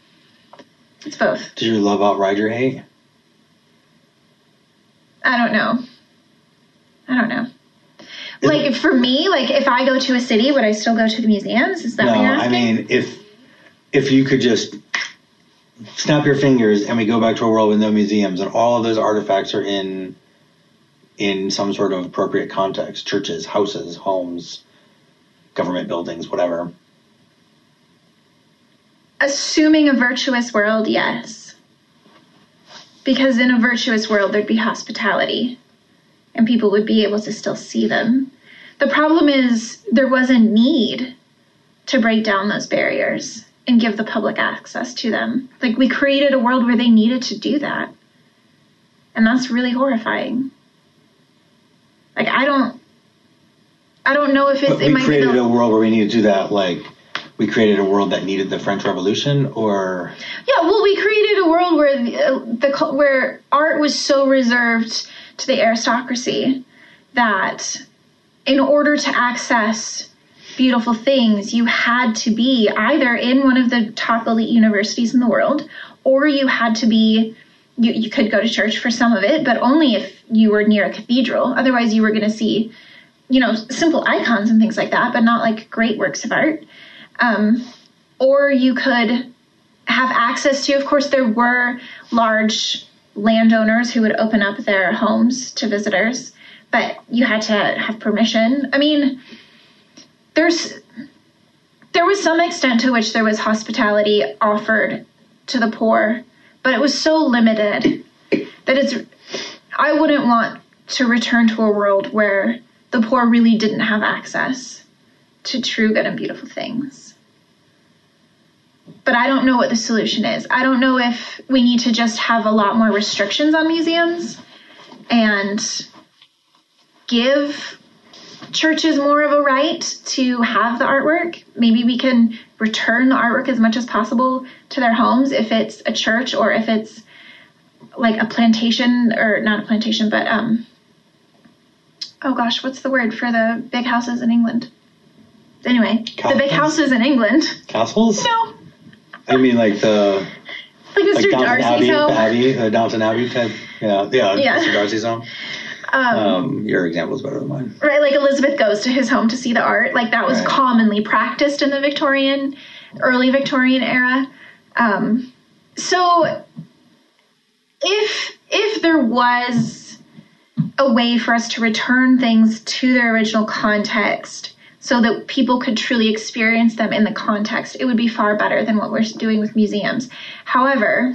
It's both. Did you love outride your hate? I don't know. I don't know. Is Like for me, like if I go to a city, would I still go to the museums? Is that No, what you're I mean if if you could just snap your fingers and we go back to a world with no museums and all of those artifacts are in in some sort of appropriate context churches, houses, homes, government buildings, whatever. Assuming a virtuous world, yes. Because in a virtuous world, there'd be hospitality and people would be able to still see them. The problem is there was a need to break down those barriers and give the public access to them. Like we created a world where they needed to do that. And that's really horrifying. Like I don't I don't know if it's we it created a world where we need to do that like we created a world that needed the French Revolution, or yeah, well, we created a world where the, uh, the where art was so reserved to the aristocracy that in order to access beautiful things, you had to be either in one of the top elite universities in the world, or you had to be, you, you could go to church for some of it, but only if you were near a cathedral. Otherwise, you were going to see, you know, simple icons and things like that, but not like great works of art. Um, or you could have access to, of course, there were large landowners who would open up their homes to visitors, but you had to have permission. I mean, there's there was some extent to which there was hospitality offered to the poor, but it was so limited that it's I wouldn't want to return to a world where the poor really didn't have access to true good and beautiful things. But I don't know what the solution is. I don't know if we need to just have a lot more restrictions on museums and give churches more of a right to have the artwork. Maybe we can return the artwork as much as possible to their homes if it's a church or if it's like a plantation or not a plantation, but um oh gosh, what's the word for the big houses in England? Anyway, Castles? the big houses in England. Castles? No. I mean like the like Mr. Like Darcy's Abbey, home. Abbey, uh, Downton Abbey type. Yeah, yeah, yeah. Mr. Darcy's home. Um, um, your example is better than mine. Right, like Elizabeth goes to his home to see the art. Like that was right. commonly practiced in the Victorian, early Victorian era. Um, so, if if there was a way for us to return things to their original context, so that people could truly experience them in the context, it would be far better than what we're doing with museums. However,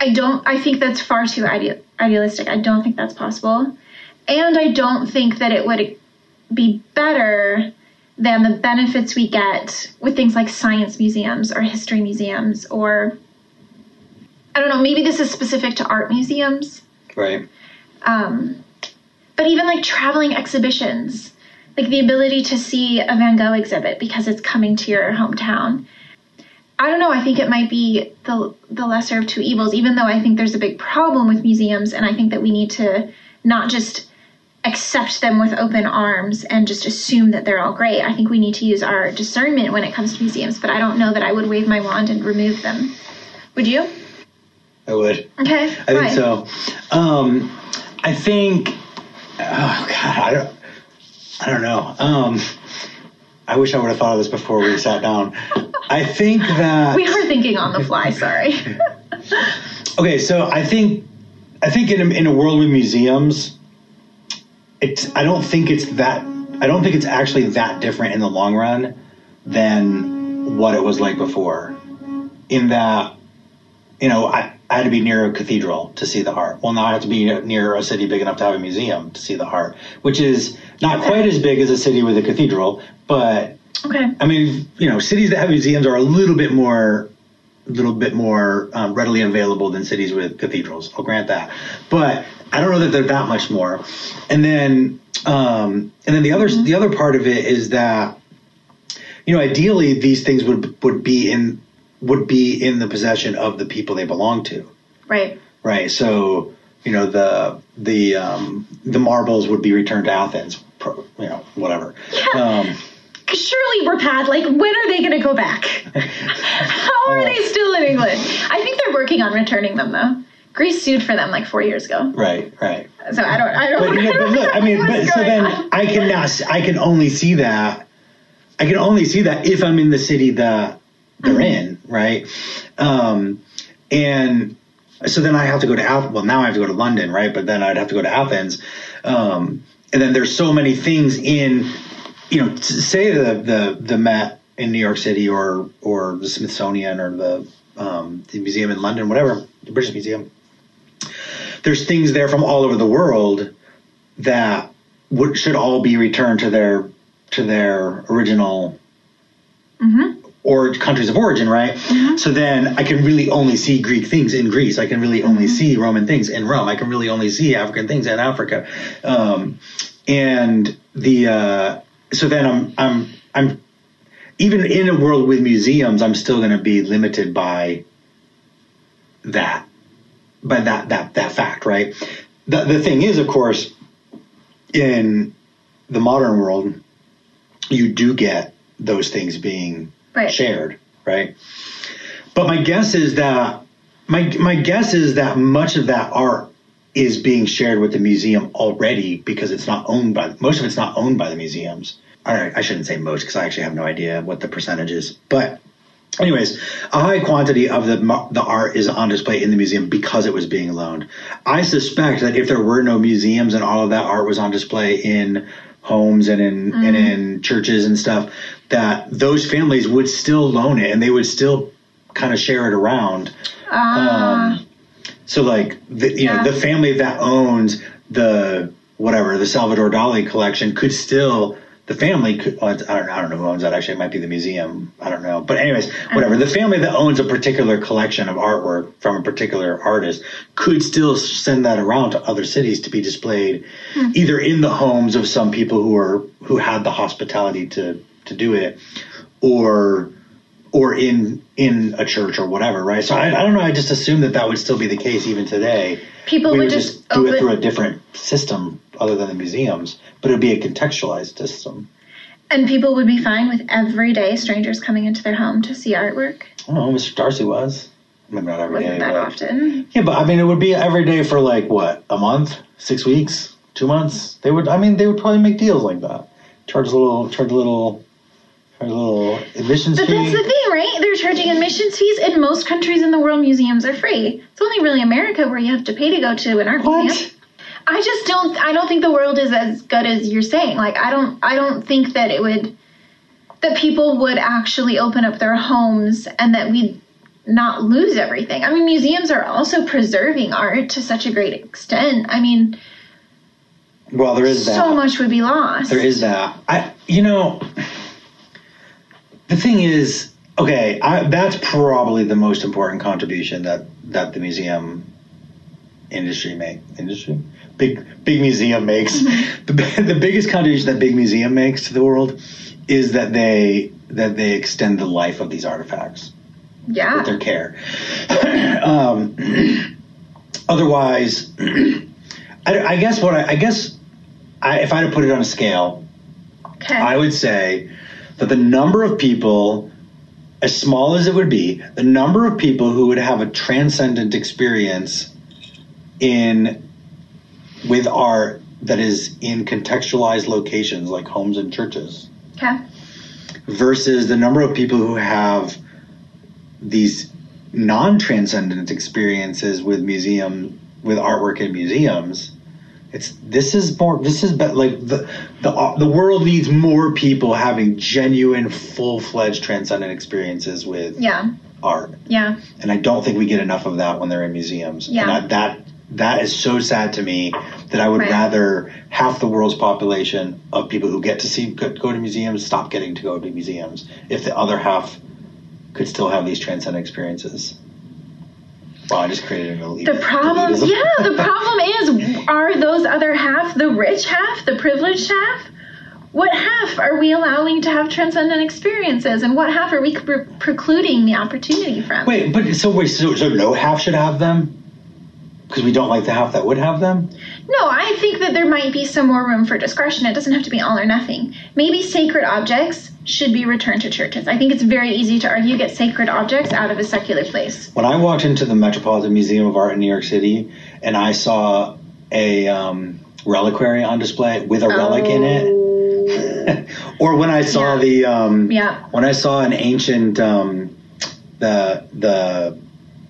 I don't. I think that's far too ideal idealistic. I don't think that's possible. And I don't think that it would be better than the benefits we get with things like science museums or history museums or I don't know, maybe this is specific to art museums. Right. Um, but even like traveling exhibitions, like the ability to see a Van Gogh exhibit because it's coming to your hometown. I don't know. I think it might be the the lesser of two evils, even though I think there's a big problem with museums, and I think that we need to not just accept them with open arms and just assume that they're all great. I think we need to use our discernment when it comes to museums, but I don't know that I would wave my wand and remove them. Would you? I would. Okay. I think so. Um, I think. Oh God, I don't. I don't know. Um, I wish I would have thought of this before we sat down. I think that we were thinking on the fly. Sorry. okay, so I think I think in a, in a world with museums, it's I don't think it's that I don't think it's actually that different in the long run than what it was like before. In that, you know, I, I had to be near a cathedral to see the art. Well, now I have to be near a city big enough to have a museum to see the art, which is not quite as big as a city with a cathedral, but Okay. I mean, you know, cities that have museums are a little bit more, a little bit more um, readily available than cities with cathedrals. I'll grant that, but I don't know that they're that much more. And then, um, and then the other mm-hmm. the other part of it is that, you know, ideally these things would would be in would be in the possession of the people they belong to. Right. Right. So you know the the um, the marbles would be returned to Athens. You know, whatever. Yeah. Um, surely we're past. Like, when are they going to go back? How are they still in England? I think they're working on returning them, though. Greece sued for them like four years ago. Right, right. So I don't, I don't. But, yeah, but look, I mean, but so then on. I can now, I can only see that. I can only see that if I'm in the city that they're mm-hmm. in, right? Um, and So then I have to go to Athens. Well, now I have to go to London, right? But then I'd have to go to Athens. Um, and then there's so many things in, you know, say the the the Met in New York City or or the Smithsonian or the um, the museum in London, whatever, the British Museum. There's things there from all over the world that would, should all be returned to their to their original mm-hmm. Or countries of origin, right? Mm-hmm. So then I can really only see Greek things in Greece. I can really only mm-hmm. see Roman things in Rome. I can really only see African things in Africa. Um, and the uh, so then I'm I'm I'm even in a world with museums, I'm still going to be limited by that by that that that fact, right? The the thing is, of course, in the modern world, you do get those things being right. shared, right? But my guess is that my my guess is that much of that art is being shared with the museum already because it's not owned by most of it's not owned by the museums. I, I shouldn't say most because I actually have no idea what the percentage is, but Anyways, a high quantity of the the art is on display in the museum because it was being loaned. I suspect that if there were no museums and all of that art was on display in homes and in mm. and in churches and stuff, that those families would still loan it and they would still kind of share it around. Uh, um, so like the, you yeah. know the family that owns the whatever the Salvador Dali collection could still the family could, I, don't, I don't know who owns that. Actually, it might be the museum. I don't know. But anyways, whatever. The family that owns a particular collection of artwork from a particular artist could still send that around to other cities to be displayed, hmm. either in the homes of some people who are who had the hospitality to to do it, or or in in a church or whatever, right? So I, I don't know. I just assume that that would still be the case even today. People we would, would just, just do it through a different system other than the museums, but it would be a contextualized system. And people would be fine with everyday strangers coming into their home to see artwork. I don't know. Mr. Darcy was. Maybe not every Wasn't day, that but, often. Yeah, but I mean, it would be every day for like what a month, six weeks, two months. They would. I mean, they would probably make deals like that. Charge a little. Charge a little Oh, a little admissions but fee. that's the thing, right? They're charging admissions fees. In most countries in the world, museums are free. It's only really America where you have to pay to go to an art what? museum. I just don't. I don't think the world is as good as you're saying. Like, I don't. I don't think that it would. That people would actually open up their homes and that we'd not lose everything. I mean, museums are also preserving art to such a great extent. I mean, well, there is so that. So much would be lost. There is that. I, you know the thing is, okay, I, that's probably the most important contribution that that the museum industry make industry? Big big museum makes. The, the biggest contribution that big museum makes to the world is that they that they extend the life of these artifacts. Yeah. With their care. Um, otherwise I, I, guess what I, I guess I, if I had to put it on a scale okay. I would say that the number of people, as small as it would be, the number of people who would have a transcendent experience in with art that is in contextualized locations like homes and churches. Okay. Versus the number of people who have these non-transcendent experiences with museum with artwork in museums it's this is more this is but like the the uh, the world needs more people having genuine full fledged transcendent experiences with yeah art. Yeah. And I don't think we get enough of that when they're in museums. Yeah. And that that is so sad to me that I would right. rather half the world's population of people who get to see go to museums stop getting to go to museums if the other half could still have these transcendent experiences. I just created an elite. The problem, yeah, the problem is, are those other half the rich half, the privileged half? What half are we allowing to have transcendent experiences, and what half are we pre- precluding the opportunity from? Wait, but so wait, so, so no half should have them because we don't like the half that would have them. No, I think that there might be some more room for discretion. It doesn't have to be all or nothing. Maybe sacred objects should be returned to churches. I think it's very easy to argue get sacred objects out of a secular place. When I walked into the Metropolitan Museum of Art in New York City and I saw a um, reliquary on display with a oh. relic in it, or when I saw yeah. the um, yeah. when I saw an ancient um, the the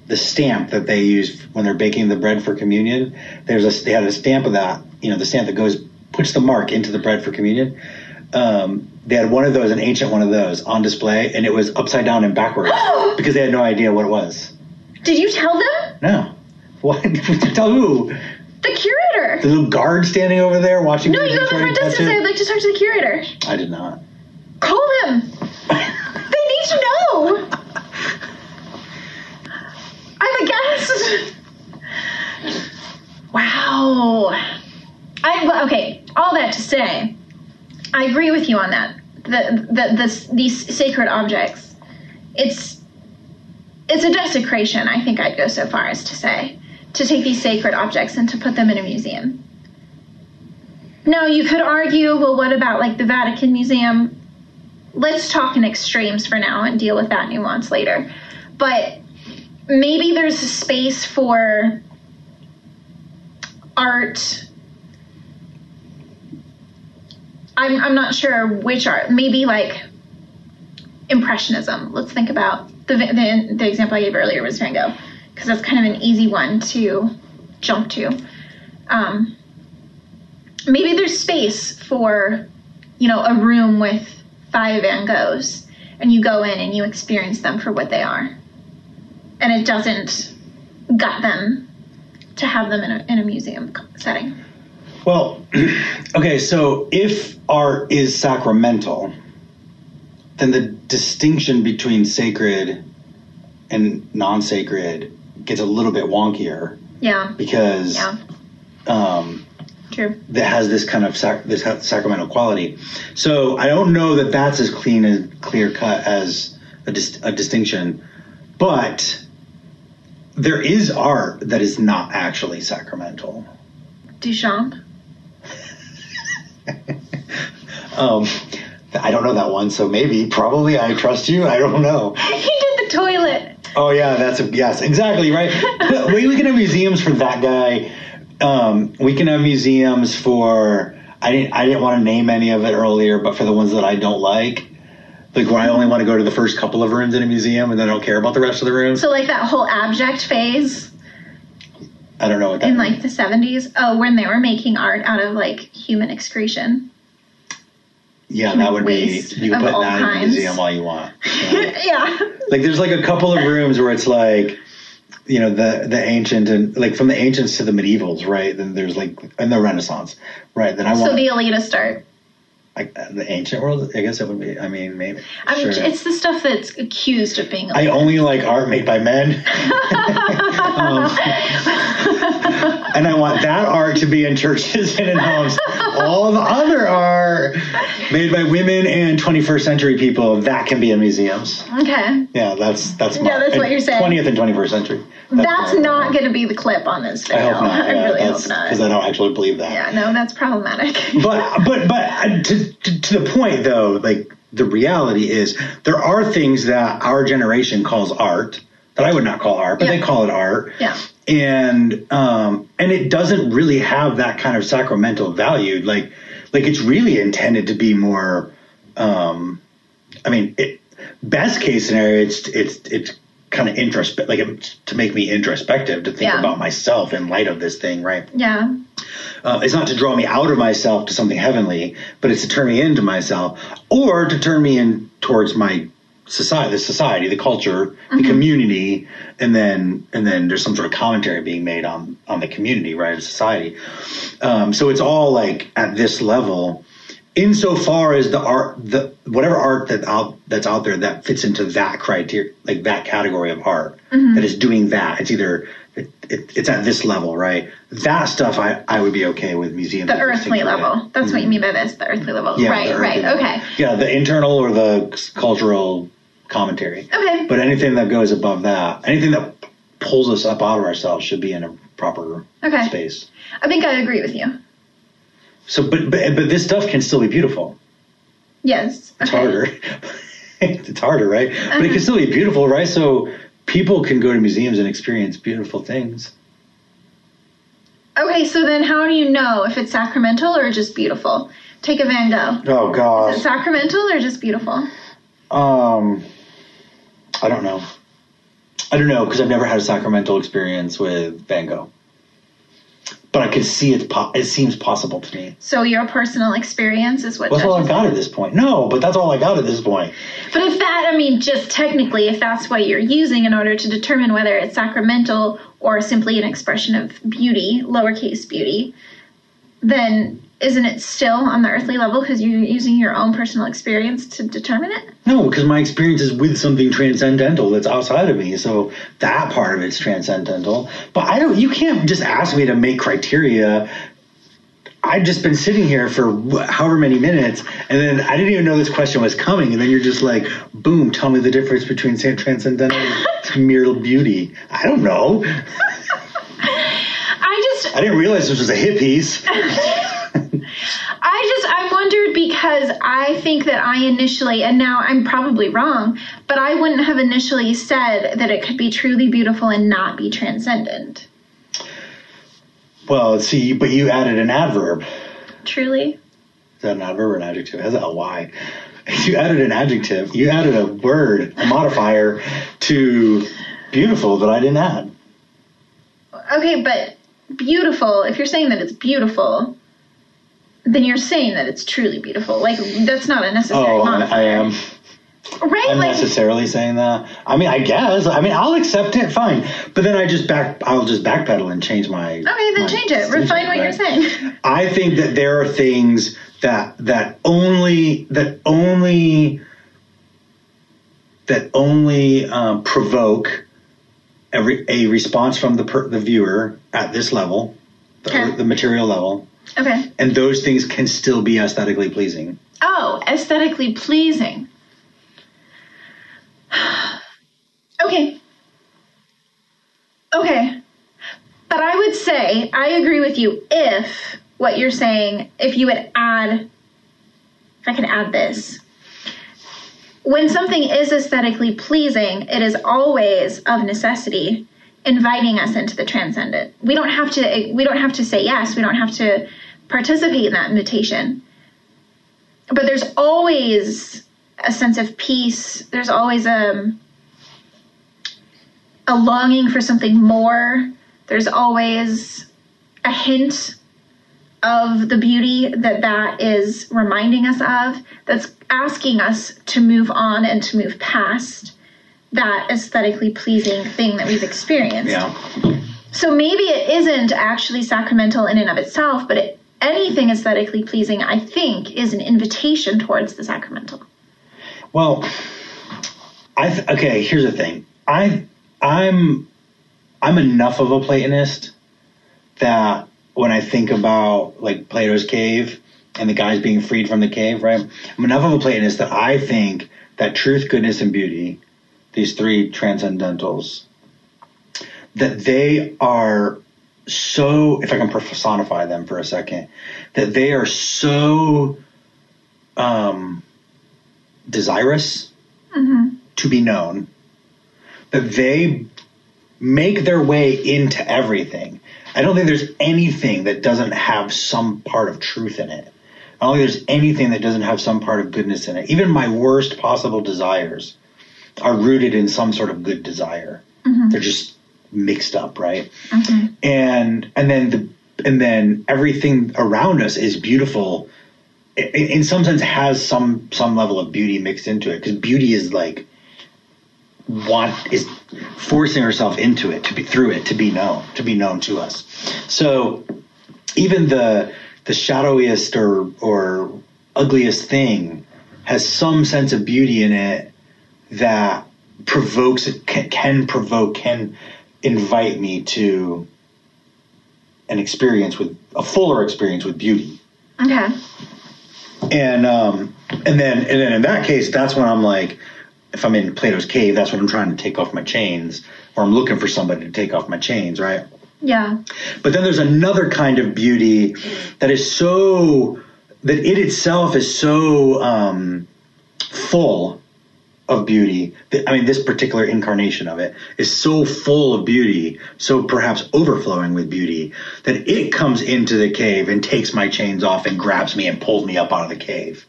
the stamp that they use when they're baking the bread for communion. There's a they had a stamp of that, you know, the stamp that goes puts the mark into the bread for communion. Um, they had one of those, an ancient one of those, on display, and it was upside down and backwards because they had no idea what it was. Did you tell them? No. What? tell who? The curator. The little guard standing over there watching. No, you go to the front desk and say, "I'd like to talk to the curator." I did not. Call him. they need to know. I'm a guest. Wow. I okay. All that to say, I agree with you on that. The the this these sacred objects, it's it's a desecration. I think I'd go so far as to say to take these sacred objects and to put them in a museum. Now you could argue, well, what about like the Vatican Museum? Let's talk in extremes for now and deal with that nuance later. But maybe there's a space for art I'm, I'm not sure which art. Maybe like impressionism. Let's think about the the, the example I gave earlier was Van Gogh because that's kind of an easy one to jump to. Um, maybe there's space for you know a room with five Van Goghs, and you go in and you experience them for what they are, and it doesn't gut them to have them in a, in a museum setting. Well, okay, so if art is sacramental, then the distinction between sacred and non sacred gets a little bit wonkier. Yeah. Because yeah. Um, True. That has this kind of sac- this sacramental quality. So I don't know that that's as clean and clear cut as a, dis- a distinction, but there is art that is not actually sacramental. Duchamp. um, I don't know that one, so maybe, probably, I trust you. I don't know. he did the toilet. Oh yeah, that's a, yes, exactly right. we, we can have museums for that guy. Um, we can have museums for. I didn't. I didn't want to name any of it earlier, but for the ones that I don't like, like where I only want to go to the first couple of rooms in a museum and then I don't care about the rest of the rooms. So like that whole abject phase. I don't know what that in like the seventies. Oh, when they were making art out of like human excretion. Yeah, that would be you put that kinds. in a museum all you want. Yeah. yeah. Like there's like a couple of rooms where it's like you know the the ancient and like from the ancients to the medievals, right? Then there's like and the Renaissance, right? Then I want so the elitist art. Like the ancient world, I guess it would be. I mean, maybe. I mean, sure. it's the stuff that's accused of being. I only like art made by men, um, and I want that art to be in churches and in homes. All the other are made by women and 21st century people that can be in museums. Okay. Yeah, that's that's. My, yeah, that's what you're saying. 20th and 21st century. That's, that's not going to be the clip on this video. I hope not. I yeah, really hope not. Because I don't actually believe that. Yeah, no, that's problematic. but but but uh, to, to, to the point though, like the reality is there are things that our generation calls art that I would not call art, but yeah. they call it art. Yeah. And um and it doesn't really have that kind of sacramental value. Like like it's really intended to be more um I mean it best case scenario it's it's it's kind of introspect, like to make me introspective, to think yeah. about myself in light of this thing, right? Yeah. Uh, it's not to draw me out of myself to something heavenly, but it's to turn me into myself, or to turn me in towards my society, the society, the culture, mm-hmm. the community, and then and then there's some sort of commentary being made on on the community, right, of society. Um, so it's all like at this level insofar as the art the whatever art that out that's out there that fits into that criteria like that category of art mm-hmm. that is doing that it's either it, it, it's at this level right? That stuff i i would be okay with museums the earthly level. That's mm-hmm. what you mean by this the earthly level. Yeah, right right level. okay. Yeah the internal or the cultural commentary. Okay. But anything that goes above that anything that pulls us up out of ourselves should be in a proper okay. space. I think i agree with you so, but but but this stuff can still be beautiful. Yes. It's okay. harder. it's harder, right? Uh-huh. But it can uh-huh. still be beautiful, right? So people can go to museums and experience beautiful things. Okay, so then how do you know if it's sacramental or just beautiful? Take a Van Gogh. Oh God. Is it sacramental or just beautiful? Um, I don't know. I don't know because I've never had a sacramental experience with Van Gogh, but I could see it. Po- it seems possible to me. So your personal experience is what. That's all I got at this point. No, but that's all I got at this point. But if that, I mean, just technically, if that's what you're using in order to determine whether it's sacramental or simply an expression of beauty, lowercase beauty, then isn't it still on the earthly level because you're using your own personal experience to determine it? No, because my experience is with something transcendental that's outside of me. So that part of it's transcendental. But I don't. You can't just ask me to make criteria. I've just been sitting here for however many minutes, and then I didn't even know this question was coming, and then you're just like, "Boom! Tell me the difference between transcendental and mere beauty." I don't know. I just, I didn't realize this was a hit piece. I just, I wondered because I think that I initially, and now I'm probably wrong, but I wouldn't have initially said that it could be truly beautiful and not be transcendent. Well, see, but you added an adverb. Truly? Is that an adverb or an adjective? It has a Y. You added an adjective. You added a word, a modifier to beautiful that I didn't add. Okay, but beautiful, if you're saying that it's beautiful, then you're saying that it's truly beautiful. Like, that's not a necessary Oh, I, modifier. I am Right? like, unnecessarily saying that. I mean, I guess. I mean, I'll accept it. Fine. But then I just back. I'll just backpedal and change my. okay, then my change it. Refine what you're saying. I think that there are things that that only that only that only um, provoke a, re- a response from the per, the viewer at this level, the, Okay. the material level, Okay. and those things can still be aesthetically pleasing. Oh, aesthetically pleasing. okay. Okay. But I would say, I agree with you if what you're saying, if you would add, if I can add this. When something is aesthetically pleasing, it is always of necessity inviting us into the transcendent. We don't have to we don't have to say yes, we don't have to participate in that invitation but there's always a sense of peace. There's always a a longing for something more. There's always a hint of the beauty that that is reminding us of. That's asking us to move on and to move past that aesthetically pleasing thing that we've experienced. Yeah. So maybe it isn't actually sacramental in and of itself, but it, anything aesthetically pleasing, I think, is an invitation towards the sacramental. Well, I th- okay. Here's the thing. I I'm I'm enough of a Platonist that when I think about like Plato's cave and the guys being freed from the cave, right? I'm enough of a Platonist that I think that truth, goodness, and beauty, these three transcendentals, that they are so, if I can personify them for a second, that they are so um, desirous to be known that they make their way into everything. I don't think there's anything that doesn't have some part of truth in it. I don't think there's anything that doesn't have some part of goodness in it. Even my worst possible desires are rooted in some sort of good desire. Mm-hmm. They're just mixed up, right? And and then the and then everything around us is beautiful. In, in some sense, has some some level of beauty mixed into it because beauty is like want is forcing herself into it to be through it to be known to be known to us. So even the the shadowiest or or ugliest thing has some sense of beauty in it that provokes can, provoke can invite me to an experience with a fuller experience with beauty Okay. and um and then and then in that case that's when i'm like if i'm in plato's cave that's when i'm trying to take off my chains or i'm looking for somebody to take off my chains right Yeah. but then there's another kind of beauty that is so that it itself is so um, full of beauty. That, I mean, this particular incarnation of it is so full of beauty, so perhaps overflowing with beauty, that it comes into the cave and takes my chains off and grabs me and pulls me up out of the cave.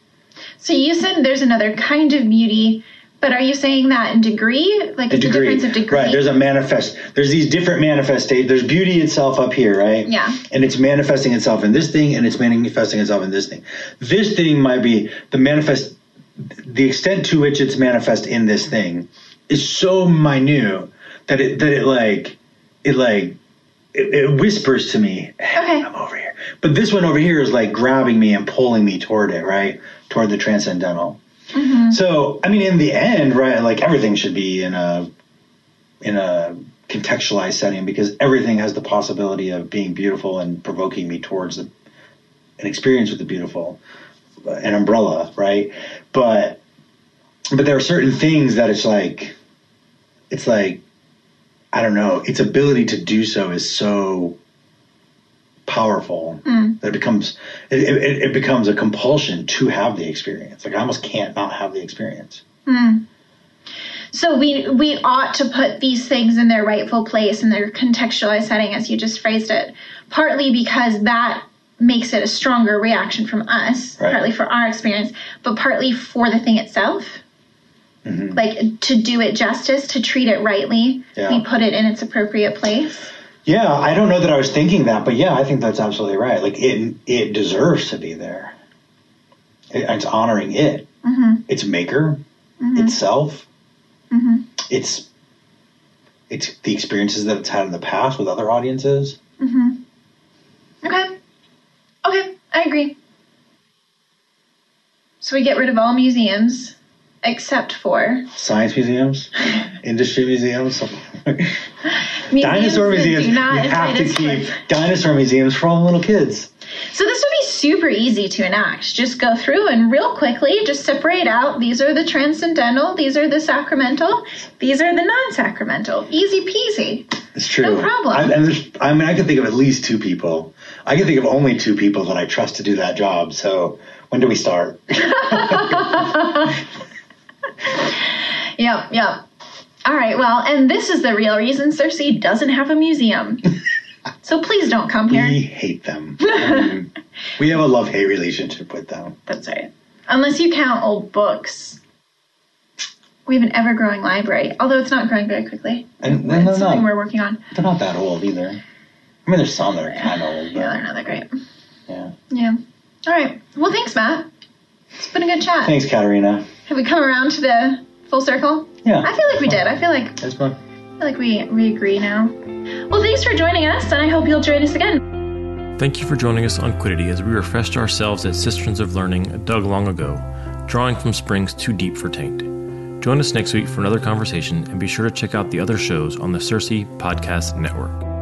So you said there's another kind of beauty, But are you saying that in degree? Like A degree. difference of degree? Right. There's a manifest. There's these different manifestations. There's beauty itself up here, right? Yeah. And it's manifesting itself in this thing, and it's manifesting itself in this thing. This thing might be the manifest. The extent to which it's manifest in this thing is so minute that it that it like it like it, it whispers to me, Okay. I'm over here. But this one over here is like grabbing me and pulling me toward it, right? Toward the transcendental. Mm-hmm. So, I mean, in the end, right, like everything should be in a in a contextualized setting because everything has the possibility of being beautiful and provoking me towards the, an experience with the beautiful, an umbrella, right? But but there are certain things that it's like it's like I don't know, its ability to do so is so powerful mm. that it becomes it, it, it becomes a compulsion to have the experience. Like I almost can't not have the experience. Mm. So we we ought to put these things in their rightful place in their contextualized setting, as you just phrased it. Partly because that makes it a stronger reaction from us, Right. partly for our experience, but partly for the thing itself. Mm-hmm. Like to do it justice, to treat it rightly, Yeah. we put it in its appropriate place. Yeah, I don't know that I was thinking that, but yeah, I think that's absolutely right. Like it, it deserves to be there. It, it's honoring it, mm-hmm. its maker, mm-hmm. itself. Mm-hmm. It's it's the experiences that it's had in the past with other audiences. Okay. Okay, I agree. So we get rid of all museums except for Science museums, industry museums, museums dinosaur museums. not We have to keep dinosaur museums for all the little kids. So this would be super easy to enact. Just go through and real quickly just separate out these are the transcendental, these are the sacramental, these are the non-sacramental. Easy peasy. It's true. No problem. I, and I mean, I can think of at least two people. I can think of only two people that I trust to do that job. So when do we start? Yep, yep. All right, well, and this is the real reason CiRCE doesn't have a museum. so please don't come here. We hate them. Mean, we have a love hate relationship with them. That's right. Unless you count old books. We have an ever growing library, although it's not growing very quickly. And no, It's something no. we're working on. They're not that old either. I mean, there's some that are kind of old. Yeah, they're not that great. yeah. Yeah. All right. Well, thanks, Matt. It's been a good chat. Thanks, Katerina. Have we come around to the full circle? Yeah. I feel like we did. I feel like That's fun. I feel like we we agree now. Well, thanks for joining us, and I hope you'll join us again. Thank you for joining us on Quiddity as we refreshed ourselves at cisterns of learning dug long ago, drawing from springs too deep for taint. Join us next week for another conversation and be sure to check out the other shows on the CiRCE Podcast Network.